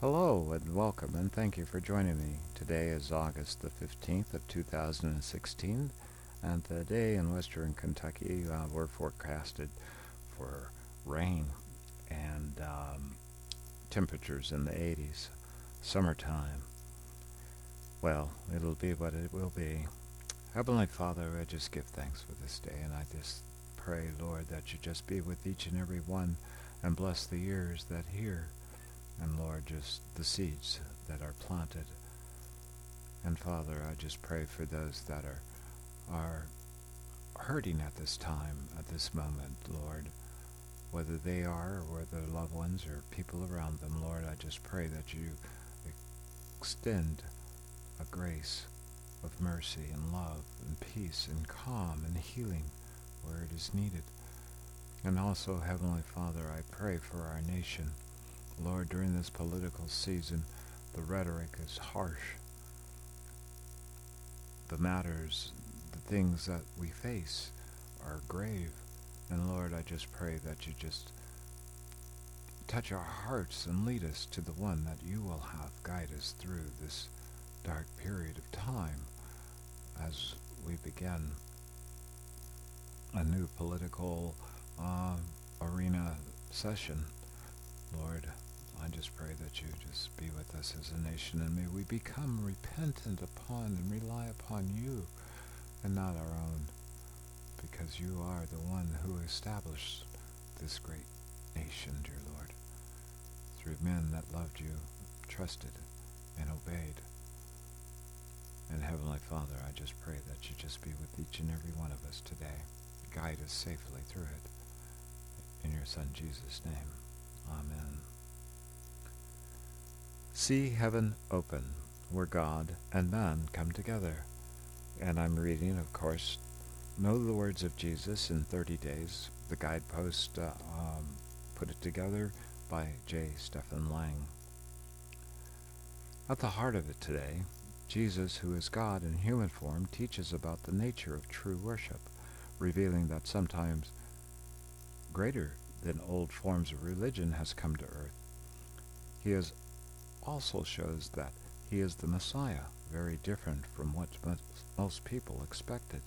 Hello and welcome and thank you for joining me. Today is August the 15th of 2016 and today in western Kentucky uh, we're forecasted for rain and um, temperatures in the 80s summertime. Well, it'll be what it will be. Heavenly Father, I just give thanks for this day, and I just pray, Lord, that you just be with each and every one and bless the ears that hear, and Lord, just the seeds that are planted. And Father, I just pray for those that are are hurting at this time, at this moment, Lord, whether they are or their loved ones or people around them, Lord, I just pray that you extend a grace of mercy and love and peace and calm and healing where it is needed. And also, Heavenly Father, I pray for our nation. Lord, during this political season, the rhetoric is harsh. The matters, the things that we face are grave. And Lord, I just pray that you just touch our hearts and lead us to the one that you will have guide us through this dark period of time as we begin a new political uh, arena session. Lord, I just pray that you just be with us as a nation and may we become repentant upon and rely upon you and not our own because you are the one who established this great nation, dear Lord, through men that loved you, trusted, and obeyed. And Heavenly Father, I just pray that you just be with each and every one of us today. Guide us safely through it. In your Son Jesus' name. Amen. See heaven open, where God and man come together. And I'm reading, of course, Know the Words of Jesus in 30 Days, the guidepost uh, um, put it together by J. Stephen Lang. At the heart of it today, Jesus, who is God in human form, teaches about the nature of true worship, revealing that sometimes greater than old forms of religion has come to earth. He is also shows that he is the Messiah, very different from what most people expected.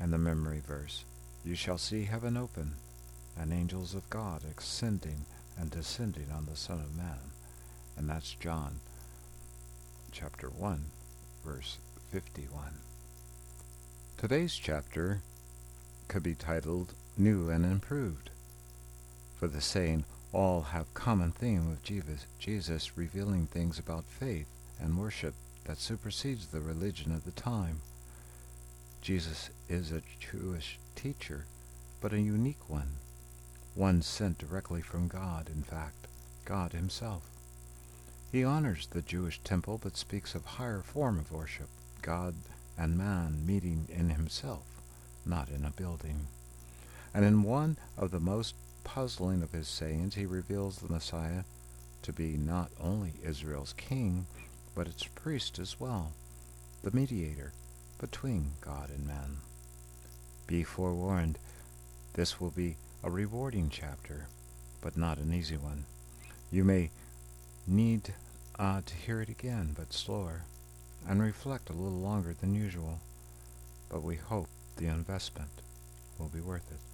And the memory verse, You shall see heaven open, and angels of God ascending and descending on the Son of Man. And that's John chapter 1, verse 51. Today's chapter could be titled New and Improved, for the saying, all have common theme of Jesus, Jesus revealing things about faith and worship that supersedes the religion of the time. Jesus is a Jewish teacher, but a unique one, one sent directly from God, in fact, God himself. He honors the Jewish temple but speaks of higher form of worship, God and man meeting in himself, not in a building. And in one of the most puzzling of his sayings, he reveals the Messiah to be not only Israel's king, but its priest as well, the mediator between God and man. Be forewarned, this will be a rewarding chapter, but not an easy one. You may need uh, to hear it again, but slower, and reflect a little longer than usual, but we hope the investment will be worth it.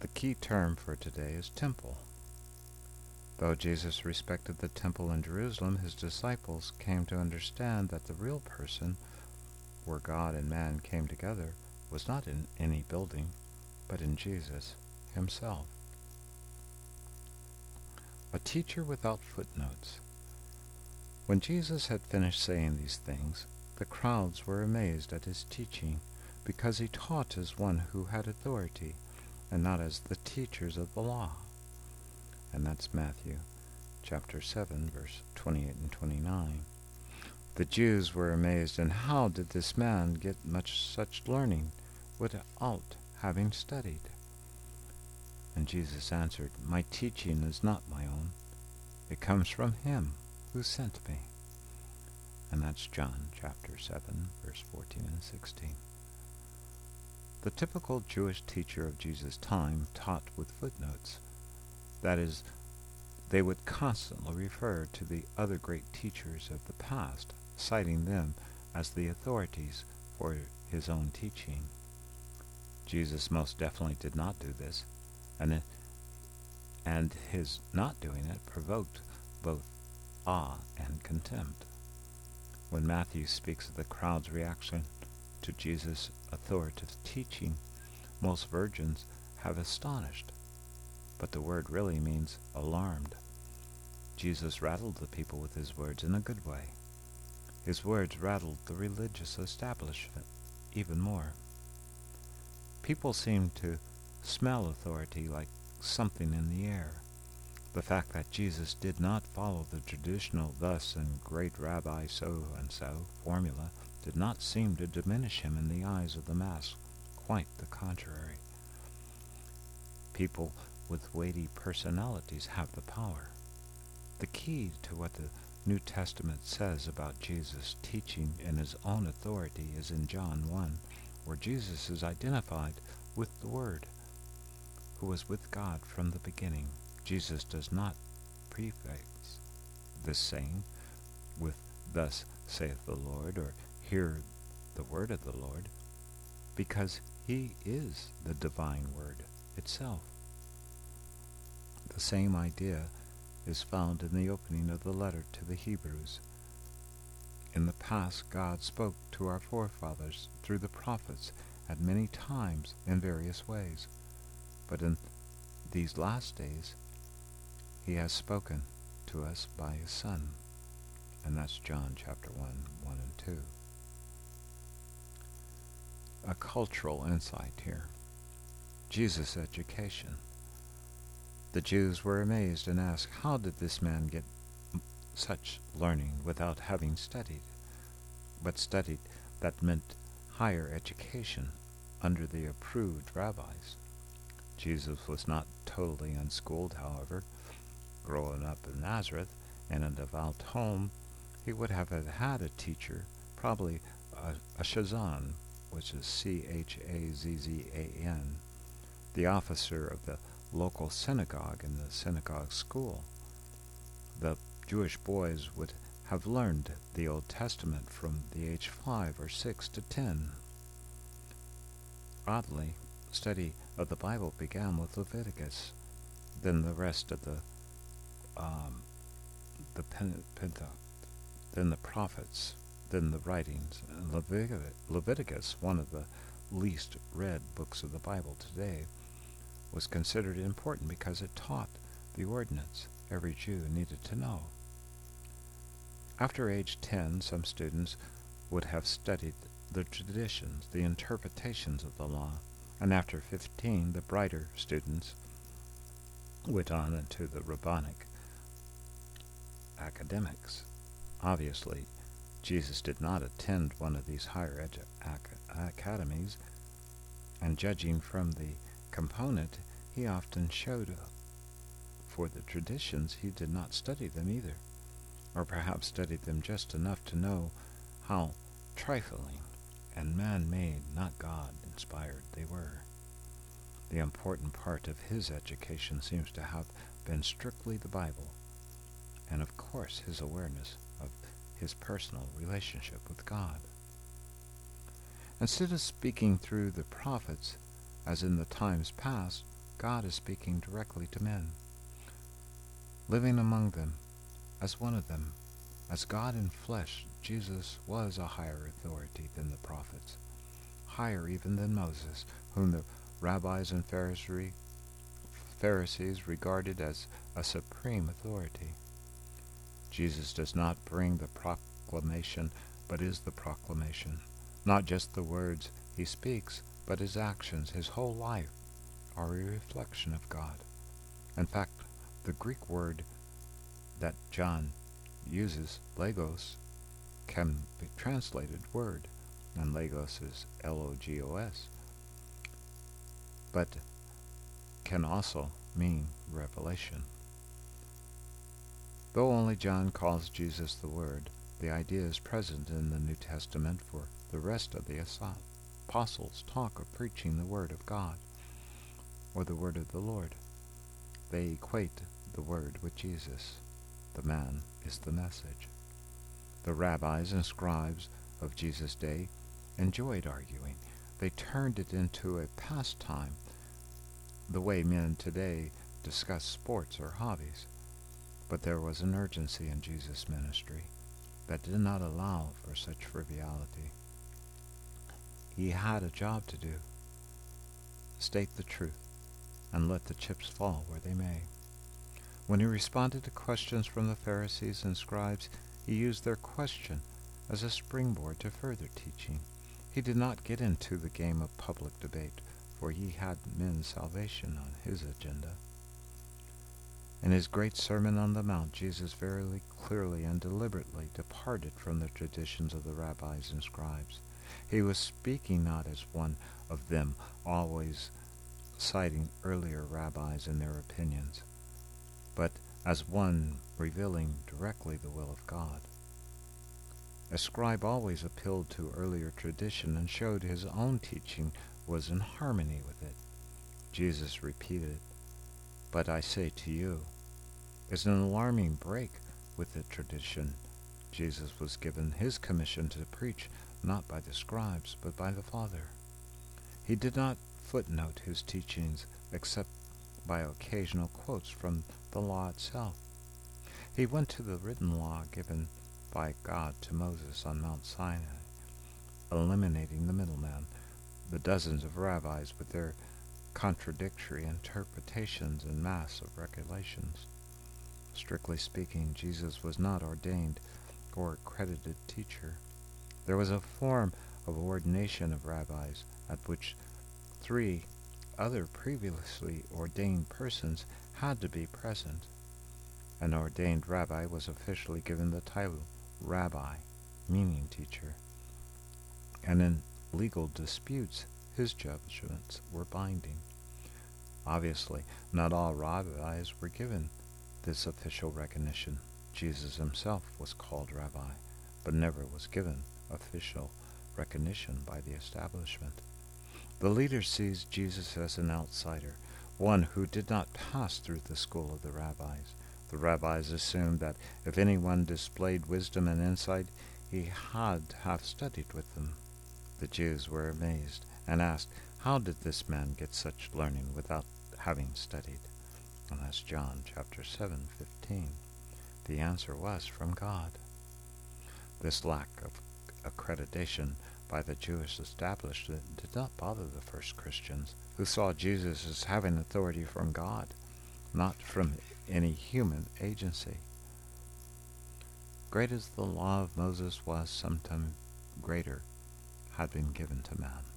The key term for today is temple. Though Jesus respected the temple in Jerusalem, his disciples came to understand that the real person, where God and man came together, was not in any building, but in Jesus himself. A teacher without footnotes. When Jesus had finished saying these things, the crowds were amazed at his teaching, because he taught as one who had authority and not as the teachers of the law. and that's Matthew chapter 7, verse 28 and 29. The Jews were amazed, and how did this man get much such learning without having studied? And Jesus answered, My teaching is not my own. It comes from him who sent me. And that's John chapter 7, verse 14 and 16. The typical Jewish teacher of Jesus' time taught with footnotes. That is, they would constantly refer to the other great teachers of the past, citing them as the authorities for his own teaching. Jesus most definitely did not do this, and, it, and his not doing it provoked both awe and contempt. When Matthew speaks of the crowd's reaction to Jesus' authoritative teaching, most virgins have astonished but the word really means alarmed. Jesus rattled the people with his words in a good way. His words rattled the religious establishment even more. People seemed to smell authority like something in the air. The fact that Jesus did not follow the traditional thus and great rabbi so and so formula did not seem to diminish him in the eyes of the mass. Quite the contrary. People with weighty personalities have the power. The key to what the New Testament says about Jesus teaching in his own authority is in John 1, where Jesus is identified with the Word, who was with God from the beginning. Jesus does not prefix this saying with, Thus saith the Lord, or Hear the word of the Lord, because he is the divine Word itself. The same idea is found in the opening of the letter to the Hebrews. In the past, God spoke to our forefathers through the prophets at many times in various ways, but in these last days, He has spoken to us by His Son. And that's John chapter 1, 1 and 2. A cultural insight here. Jesus' education. The Jews were amazed and asked, How did this man get such learning without having studied? But studied, that meant higher education under the approved rabbis. Jesus was not totally unschooled, however. Growing up in Nazareth, in a devout home, he would have had a teacher, probably a, a chazzan, which is C-H-A-Z-Z-A-N, the officer of the local synagogue in the synagogue school. The Jewish boys would have learned the Old Testament from the age 5 or 6 to 10. Oddly, study of the Bible began with Leviticus, then the rest of the um, the Pentateuch, then the prophets, then the writings. Leviticus, one of the least read books of the Bible today, was considered important because it taught the ordinance every Jew needed to know. After age 10, some students would have studied the traditions, the interpretations of the law, and after 15, the brighter students went on into the rabbinic academics. Obviously, Jesus did not attend one of these higher edu- academies, and judging from the component, he often showed for the traditions he did not study them either, or perhaps studied them just enough to know how trifling and man-made, not God-inspired, they were. The important part of his education seems to have been strictly the Bible, and of course his awareness his personal relationship with God. Instead of speaking through the prophets, as in the times past, God is speaking directly to men, living among them as one of them. As God in flesh, Jesus was a higher authority than the prophets, higher even than Moses, whom the rabbis and Pharisees regarded as a supreme authority. Jesus does not bring the proclamation, but is the proclamation, not just the words he speaks, but his actions, his whole life, are a reflection of God. In fact, The Greek word that John uses, logos, can be translated word, and logos is L-O-G-O-S, but can also mean revelation. Though only John calls Jesus the Word, the idea is present in the New Testament for the rest of the apostles talk of preaching the Word of God or the Word of the Lord. They equate the Word with Jesus. The man is the message. The rabbis and scribes of Jesus' day enjoyed arguing. They turned it into a pastime, the way men today discuss sports or hobbies. But there was an urgency in Jesus' ministry that did not allow for such frivolity. He had a job to do. State the truth and let the chips fall where they may. When he responded to questions from the Pharisees and scribes, he used their question as a springboard to further teaching. He did not get into the game of public debate, for he had men's salvation on his agenda. In his great Sermon on the Mount, Jesus very clearly and deliberately departed from the traditions of the rabbis and scribes. He was speaking not as one of them, always citing earlier rabbis and their opinions, but as one revealing directly the will of God. A scribe always appealed to earlier tradition and showed his own teaching was in harmony with it. Jesus repeated, But I say to you, is an alarming break with the tradition. Jesus was given his commission to preach not by the scribes, but by the Father. He did not footnote his teachings except by occasional quotes from the law itself. He went to the written law given by God to Moses on Mount Sinai, eliminating the middleman, the dozens of rabbis with their contradictory interpretations and mass of regulations. Strictly speaking, Jesus was not ordained or accredited teacher. There was a form of ordination of rabbis at which three other previously ordained persons had to be present. An ordained rabbi was officially given the title rabbi, meaning teacher, and in legal disputes his judgments were binding. Obviously, not all rabbis were given this official recognition. Jesus himself was called rabbi, but never was given official recognition by the establishment. The leader sees Jesus as an outsider, one who did not pass through the school of the rabbis. The rabbis assumed that if anyone displayed wisdom and insight, he had to have studied with them. The Jews were amazed and asked, How did this man get such learning without having studied? And that's John chapter 7, 15. The answer was from God. This lack of accreditation by the Jewish establishment did not bother the first Christians, who saw Jesus as having authority from God, not from any human agency. Great as the law of Moses was, sometime greater had been given to man.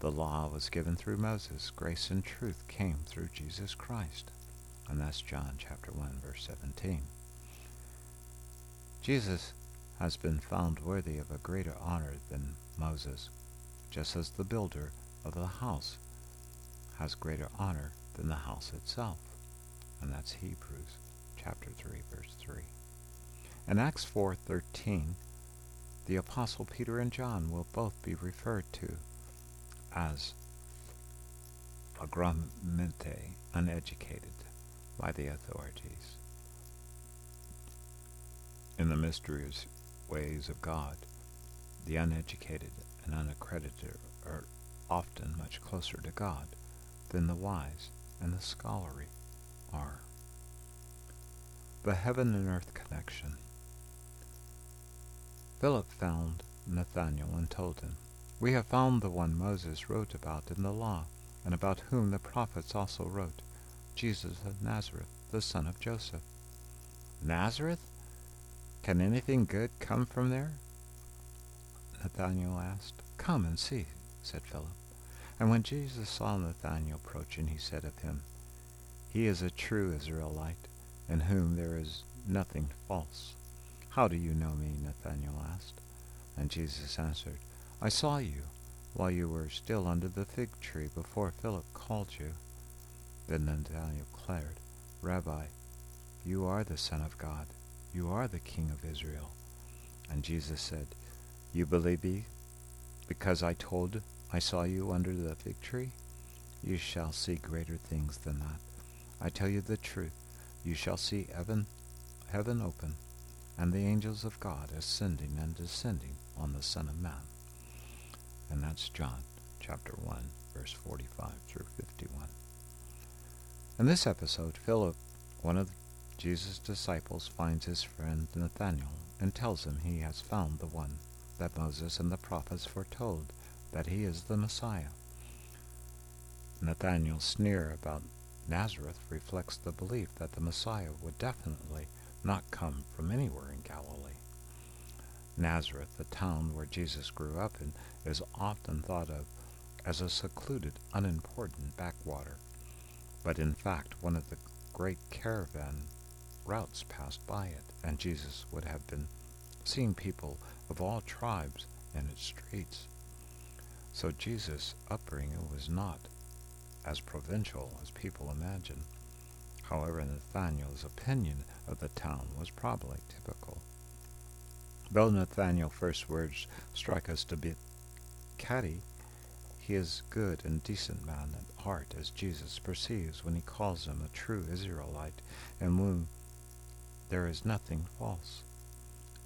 The law was given through Moses. Grace and truth came through Jesus Christ. And that's John chapter 1 verse 17. Jesus has been found worthy of a greater honor than Moses, just as the builder of the house has greater honor than the house itself. And that's Hebrews chapter 3 verse 3. In Acts 4:13, the apostle Peter and John will both be referred to as flagramente uneducated by the authorities. In the mysterious ways of God, the uneducated and unaccredited are often much closer to God than the wise and the scholarly are. The heaven and earth connection. Philip found Nathanael and told him, We have found the one Moses wrote about in the law, and about whom the prophets also wrote, Jesus of Nazareth, the son of Joseph. Nazareth? Can anything good come from there? Nathanael asked. Come and see, said Philip. And when Jesus saw Nathanael approaching, he said of him, He is a true Israelite, in whom there is nothing false. How do you know me? Nathanael asked. And Jesus answered, I saw you while you were still under the fig tree before Philip called you. Then Nathanael declared, Rabbi, you are the Son of God. You are the King of Israel. And Jesus said, You believe me because I told I saw you under the fig tree? You shall see greater things than that. I tell you the truth. You shall see heaven, heaven open, and the angels of God ascending and descending on the Son of Man. And that's John chapter 1, verse 45 through 51. In this episode, Philip, one of Jesus' disciples, finds his friend Nathanael and tells him he has found the one that Moses and the prophets foretold that he is the Messiah. Nathanael's sneer about Nazareth reflects the belief that the Messiah would definitely not come from anywhere in Galilee. Nazareth, the town where Jesus grew up in, is often thought of as a secluded, unimportant backwater, but in fact one of the great caravan routes passed by it, and Jesus would have been seeing people of all tribes in its streets. So Jesus' upbringing was not as provincial as people imagine. However, Nathanael's opinion of the town was probably typical. Though Nathanael's first words strike us to be catty, he is good and decent man at heart, as Jesus perceives when he calls him a true Israelite, and whom there is nothing false.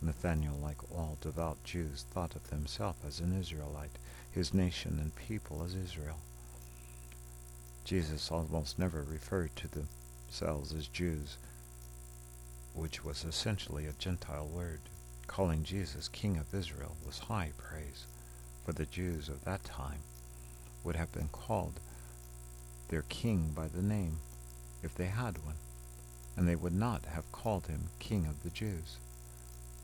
Nathanael, like all devout Jews, thought of himself as an Israelite, his nation and people as Israel. Jesus almost never referred to themselves as Jews, which was essentially a Gentile word. Calling Jesus King of Israel was high praise, for the Jews of that time would have been called their king by the name if they had one, and they would not have called him King of the Jews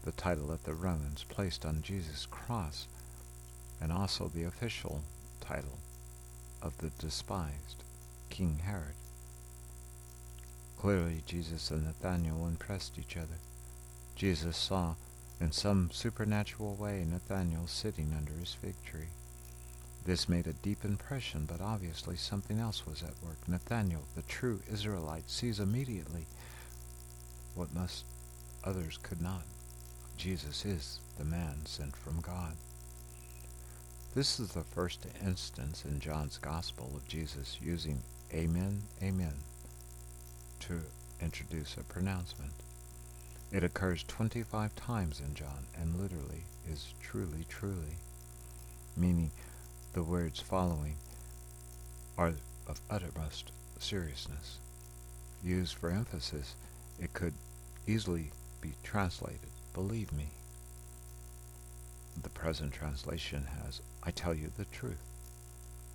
the title that the Romans placed on Jesus' cross, and also the official title of the despised King Herod. Clearly, Jesus and Nathanael impressed each other. Jesus saw, in some supernatural way, Nathanael sitting under his fig tree. This made a deep impression, but obviously something else was at work. Nathanael, the true Israelite, sees immediately what most others could not. Jesus is the man sent from God. This is the first instance in John's Gospel of Jesus using Amen, Amen to introduce a pronouncement. It occurs 25 times in John and literally is truly, truly, meaning the words following are of uttermost seriousness. Used for emphasis, it could easily be translated Believe me. The present translation has, I tell you the truth.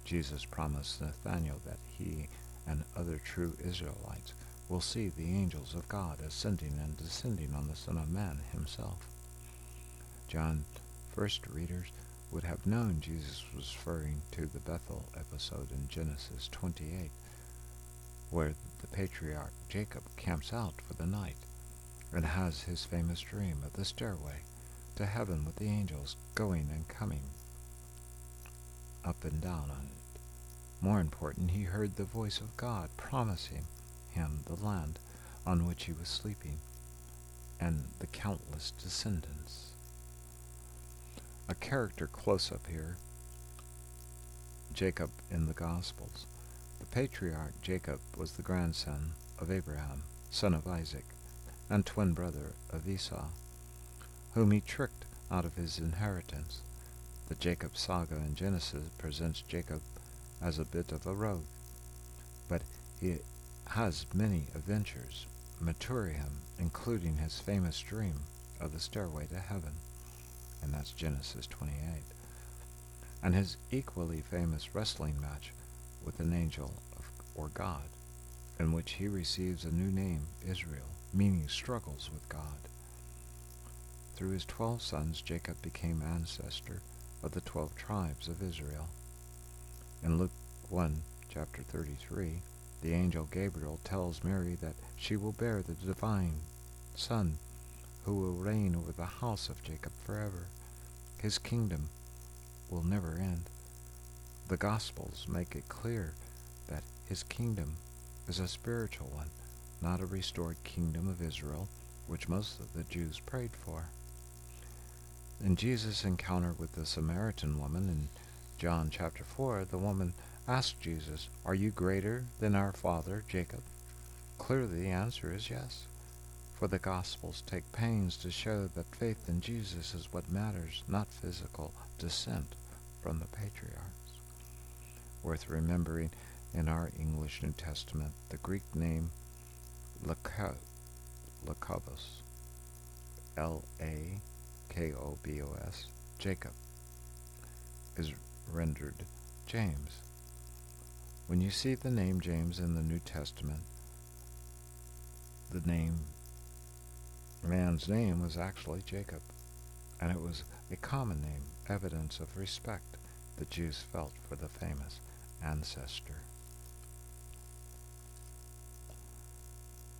Jesus promised Nathanael that he and other true Israelites will see the angels of God ascending and descending on the Son of Man himself. John first readers would have known Jesus was referring to the Bethel episode in Genesis 28, where the patriarch Jacob camps out for the night and has his famous dream of the stairway to heaven with the angels going and coming up and down on it. More important, he heard the voice of God promising him the land on which he was sleeping and the countless descendants. A character close up here, Jacob in the Gospels. The patriarch Jacob was the grandson of Abraham, son of Isaac, and twin brother of Esau, whom he tricked out of his inheritance. The Jacob saga in Genesis presents Jacob as a bit of a rogue, but he has many adventures mature him, including his famous dream of the stairway to heaven, and that's Genesis 28, and his equally famous wrestling match with an angel of, or God, in which he receives a new name, Israel meaning struggles with God. Through his twelve sons, Jacob became ancestor of the twelve tribes of Israel. In Luke 1, chapter 33, the angel Gabriel tells Mary that she will bear the divine Son who will reign over the house of Jacob forever. His kingdom will never end. The Gospels make it clear that his kingdom is a spiritual one, not a restored kingdom of Israel, which most of the Jews prayed for. In Jesus' encounter with the Samaritan woman in John chapter 4, the woman asked Jesus, Are you greater than our father Jacob? Clearly, the answer is yes, for the Gospels take pains to show that faith in Jesus is what matters, not physical descent from the patriarchs. Worth remembering in our English New Testament, the Greek name Lakobos, L-A-K-O-B-O-S, Jacob, is rendered James. When you see the name James in the New Testament, the name, man's name was actually Jacob, and it was a common name, evidence of respect the Jews felt for the famous ancestor.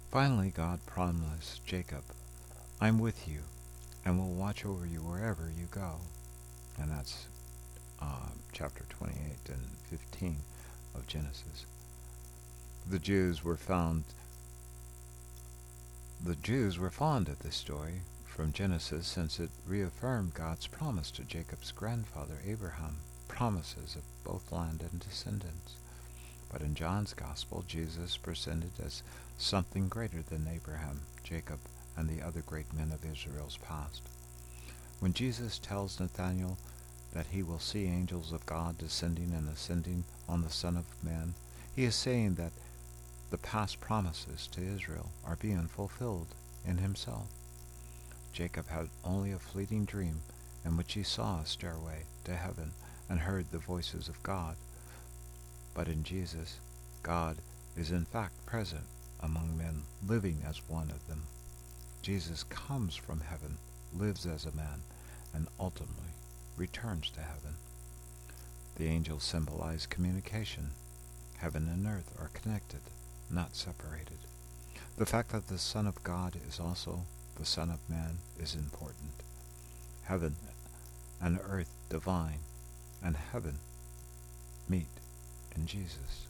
Finally, God promised Jacob, I'm with you and will watch over you wherever you go. And that's uh, chapter 28 and 15 of Genesis. The Jews were found the Jews were fond of this story from Genesis since it reaffirmed God's promise to Jacob's grandfather Abraham, promises of both land and descendants. But in John's Gospel, Jesus presented as something greater than Abraham, Jacob, and the other great men of Israel's past. When Jesus tells Nathanael that he will see angels of God descending and ascending on the Son of Man, he is saying that the past promises to Israel are being fulfilled in himself. Jacob had only a fleeting dream in which he saw a stairway to heaven and heard the voices of God. But in Jesus, God is in fact present among men, living as one of them. Jesus comes from heaven, lives as a man, and ultimately returns to heaven. The angels symbolize communication. Heaven and earth are connected, not separated. The fact that the Son of God is also the Son of Man is important. Heaven and earth divine, and heaven meet in Jesus.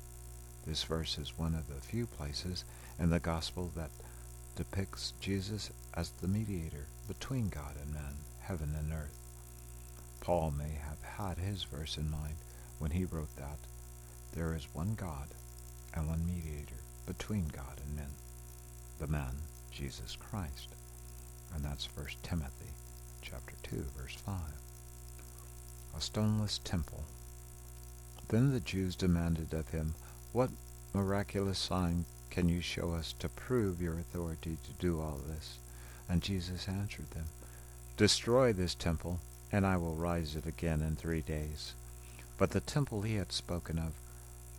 This verse is one of the few places in the Gospel that depicts Jesus as the mediator between God and man, heaven and earth. Paul may have had his verse in mind when he wrote that there is one God and one mediator between God and men, the man Jesus Christ. And that's 1 Timothy chapter 2 verse 5. A stoneless temple. Then the Jews demanded of him, What miraculous sign can you show us to prove your authority to do all this? And Jesus answered them, Destroy this temple, and I will rise it again in three days. But the temple he had spoken of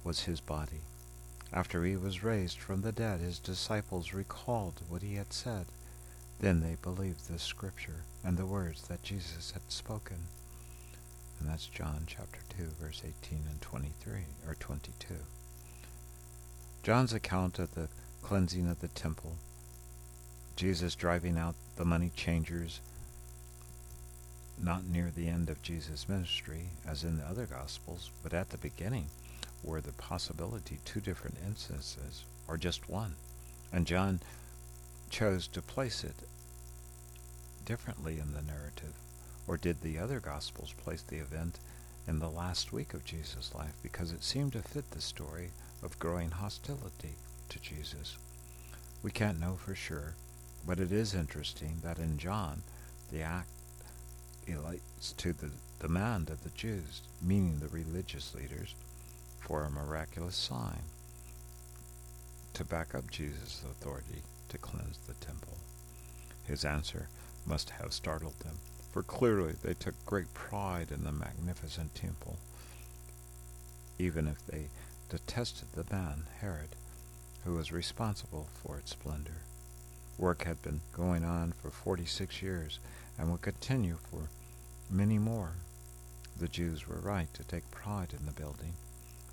was his body. After he was raised from the dead, his disciples recalled what he had said. Then they believed the scripture and the words that Jesus had spoken. And that's John chapter 2, verse 18 and 23, or 22. John's account of the cleansing of the temple, Jesus driving out the money changers, not near the end of Jesus' ministry, as in the other Gospels, but at the beginning, were the possibility two different instances, or just one. And John chose to place it differently in the narrative. Or did the other Gospels place the event in the last week of Jesus' life because it seemed to fit the story of growing hostility to Jesus? We can't know for sure, but it is interesting that in John, the act relates to the demand of the Jews, meaning the religious leaders, for a miraculous sign to back up Jesus' authority to cleanse the temple. His answer must have startled them, for clearly they took great pride in the magnificent temple, even if they detested the man, Herod, who was responsible for its splendor. Work had been going on for 46 years and would continue for many more. The Jews were right to take pride in the building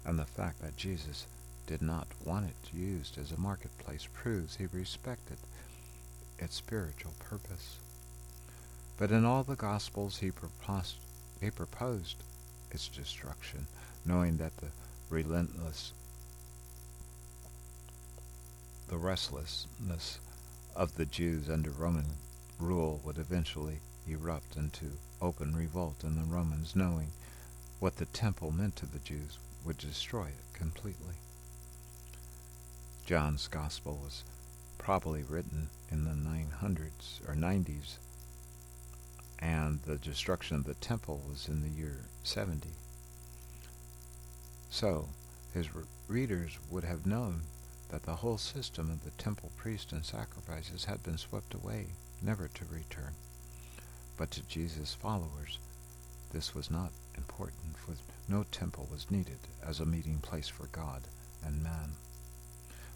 and the fact that Jesus did not want it used as a marketplace proves he respected its spiritual purpose. But in all the Gospels he proposed, he proposed its destruction, knowing that the relentless, the restlessness of the Jews under Roman rule would eventually erupt into open revolt, and the Romans, knowing what the temple meant to the Jews, would destroy it completely. John's Gospel was probably written in the 900s or 90s, and the destruction of the temple was in the year 70. So, his re- readers would have known that the whole system of the temple priest and sacrifices had been swept away, never to return. But to Jesus' followers, this was not important, for no temple was needed as a meeting place for God and man.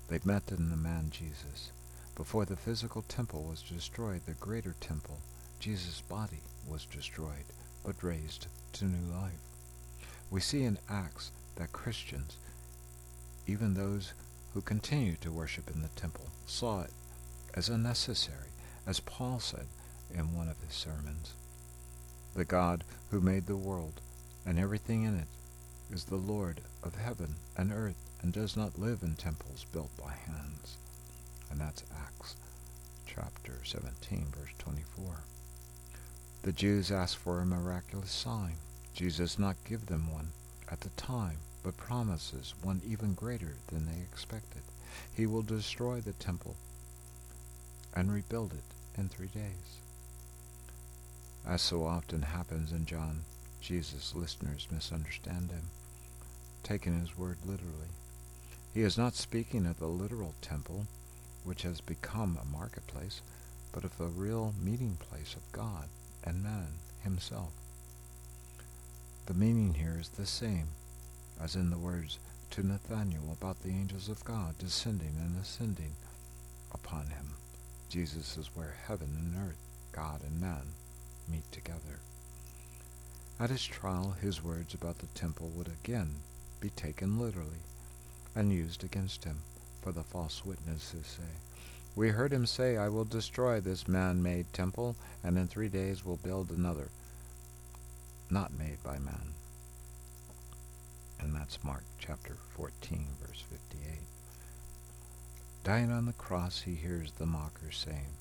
They met in the man Jesus. Before the physical temple was destroyed, the greater temple, Jesus' body, was destroyed, but raised to new life. We see in Acts that Christians, even those who continued to worship in the temple, saw it as unnecessary, as Paul said in one of his sermons. The God who made the world and everything in it is the Lord of heaven and earth and does not live in temples built by hands. And that's Acts chapter 17, verse 24. The Jews asked for a miraculous sign. Jesus not give them one at the time, but promises one even greater than they expected. He will destroy the temple and rebuild it in three days. As so often happens in John, Jesus' listeners misunderstand him, taking his word literally. He is not speaking of the literal temple, which has become a marketplace, but of the real meeting place of God and man himself. The meaning here is the same as in the words to Nathanael about the angels of God descending and ascending upon him. Jesus is where heaven and earth, God and man, meet together. At his trial, his words about the temple would again be taken literally and used against him, for the false witnesses say, We heard him say, I will destroy this man-made temple, and in three days will build another, not made by man. And that's Mark chapter 14, verse 58. Dying on the cross, he hears the mocker saying,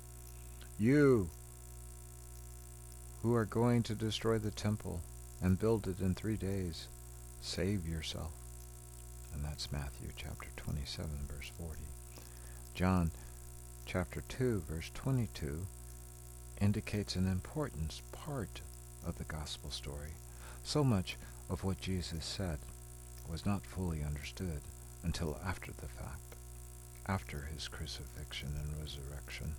You who are going to destroy the temple and build it in three days, save yourself. And that's Matthew chapter 27, verse 40. John chapter 2, verse 22 indicates an important part of the gospel story. So much of what Jesus said was not fully understood until after the fact, after his crucifixion and resurrection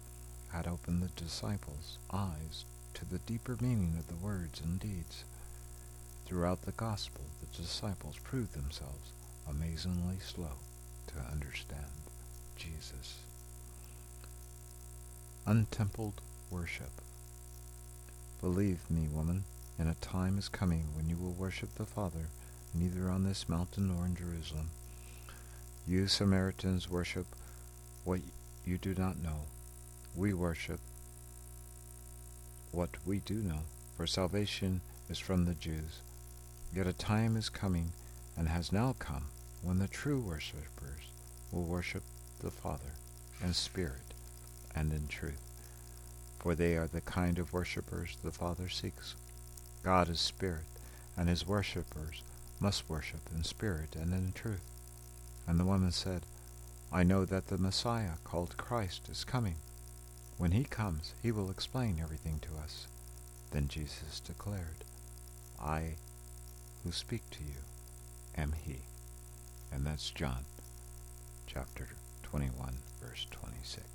had opened the disciples' eyes to the deeper meaning of the words and deeds. Throughout the gospel, the disciples proved themselves amazingly slow to understand Jesus. Untempled worship. Believe me, woman, and a time is coming when you will worship the Father neither on this mountain nor in Jerusalem. You Samaritans worship what you do not know. We worship what we do know, for salvation is from the Jews. Yet a time is coming, and has now come, when the true worshippers will worship the Father in spirit and in truth. For they are the kind of worshippers the Father seeks. God is spirit, and his worshippers must worship in spirit and in truth. And the woman said, I know that the Messiah, called Christ, is coming. When he comes, he will explain everything to us. Then Jesus declared, I who speak to you am he. And that's John chapter 21, verse 26.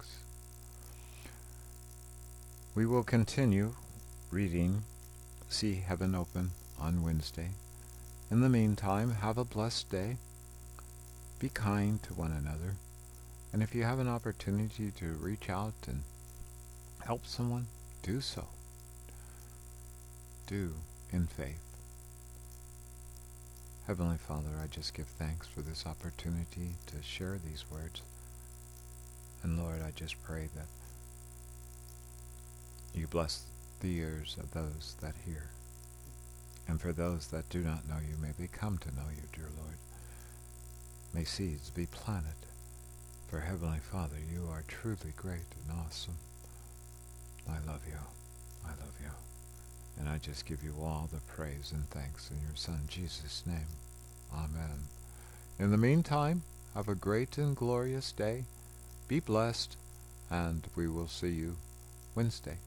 We will continue reading See Heaven Open on Wednesday. In the meantime, have a blessed day. Be kind to one another. And if you have an opportunity to reach out and help someone, do so. Do in faith. Heavenly Father, I just give thanks for this opportunity to share these words. And Lord, I just pray that you bless the ears of those that hear. And for those that do not know you, may they come to know you, dear Lord. May seeds be planted. For Heavenly Father, you are truly great and awesome. I love you. I love you. And I just give you all the praise and thanks in your Son Jesus' name. Amen. In the meantime, have a great and glorious day. Be blessed, and we will see you Wednesday.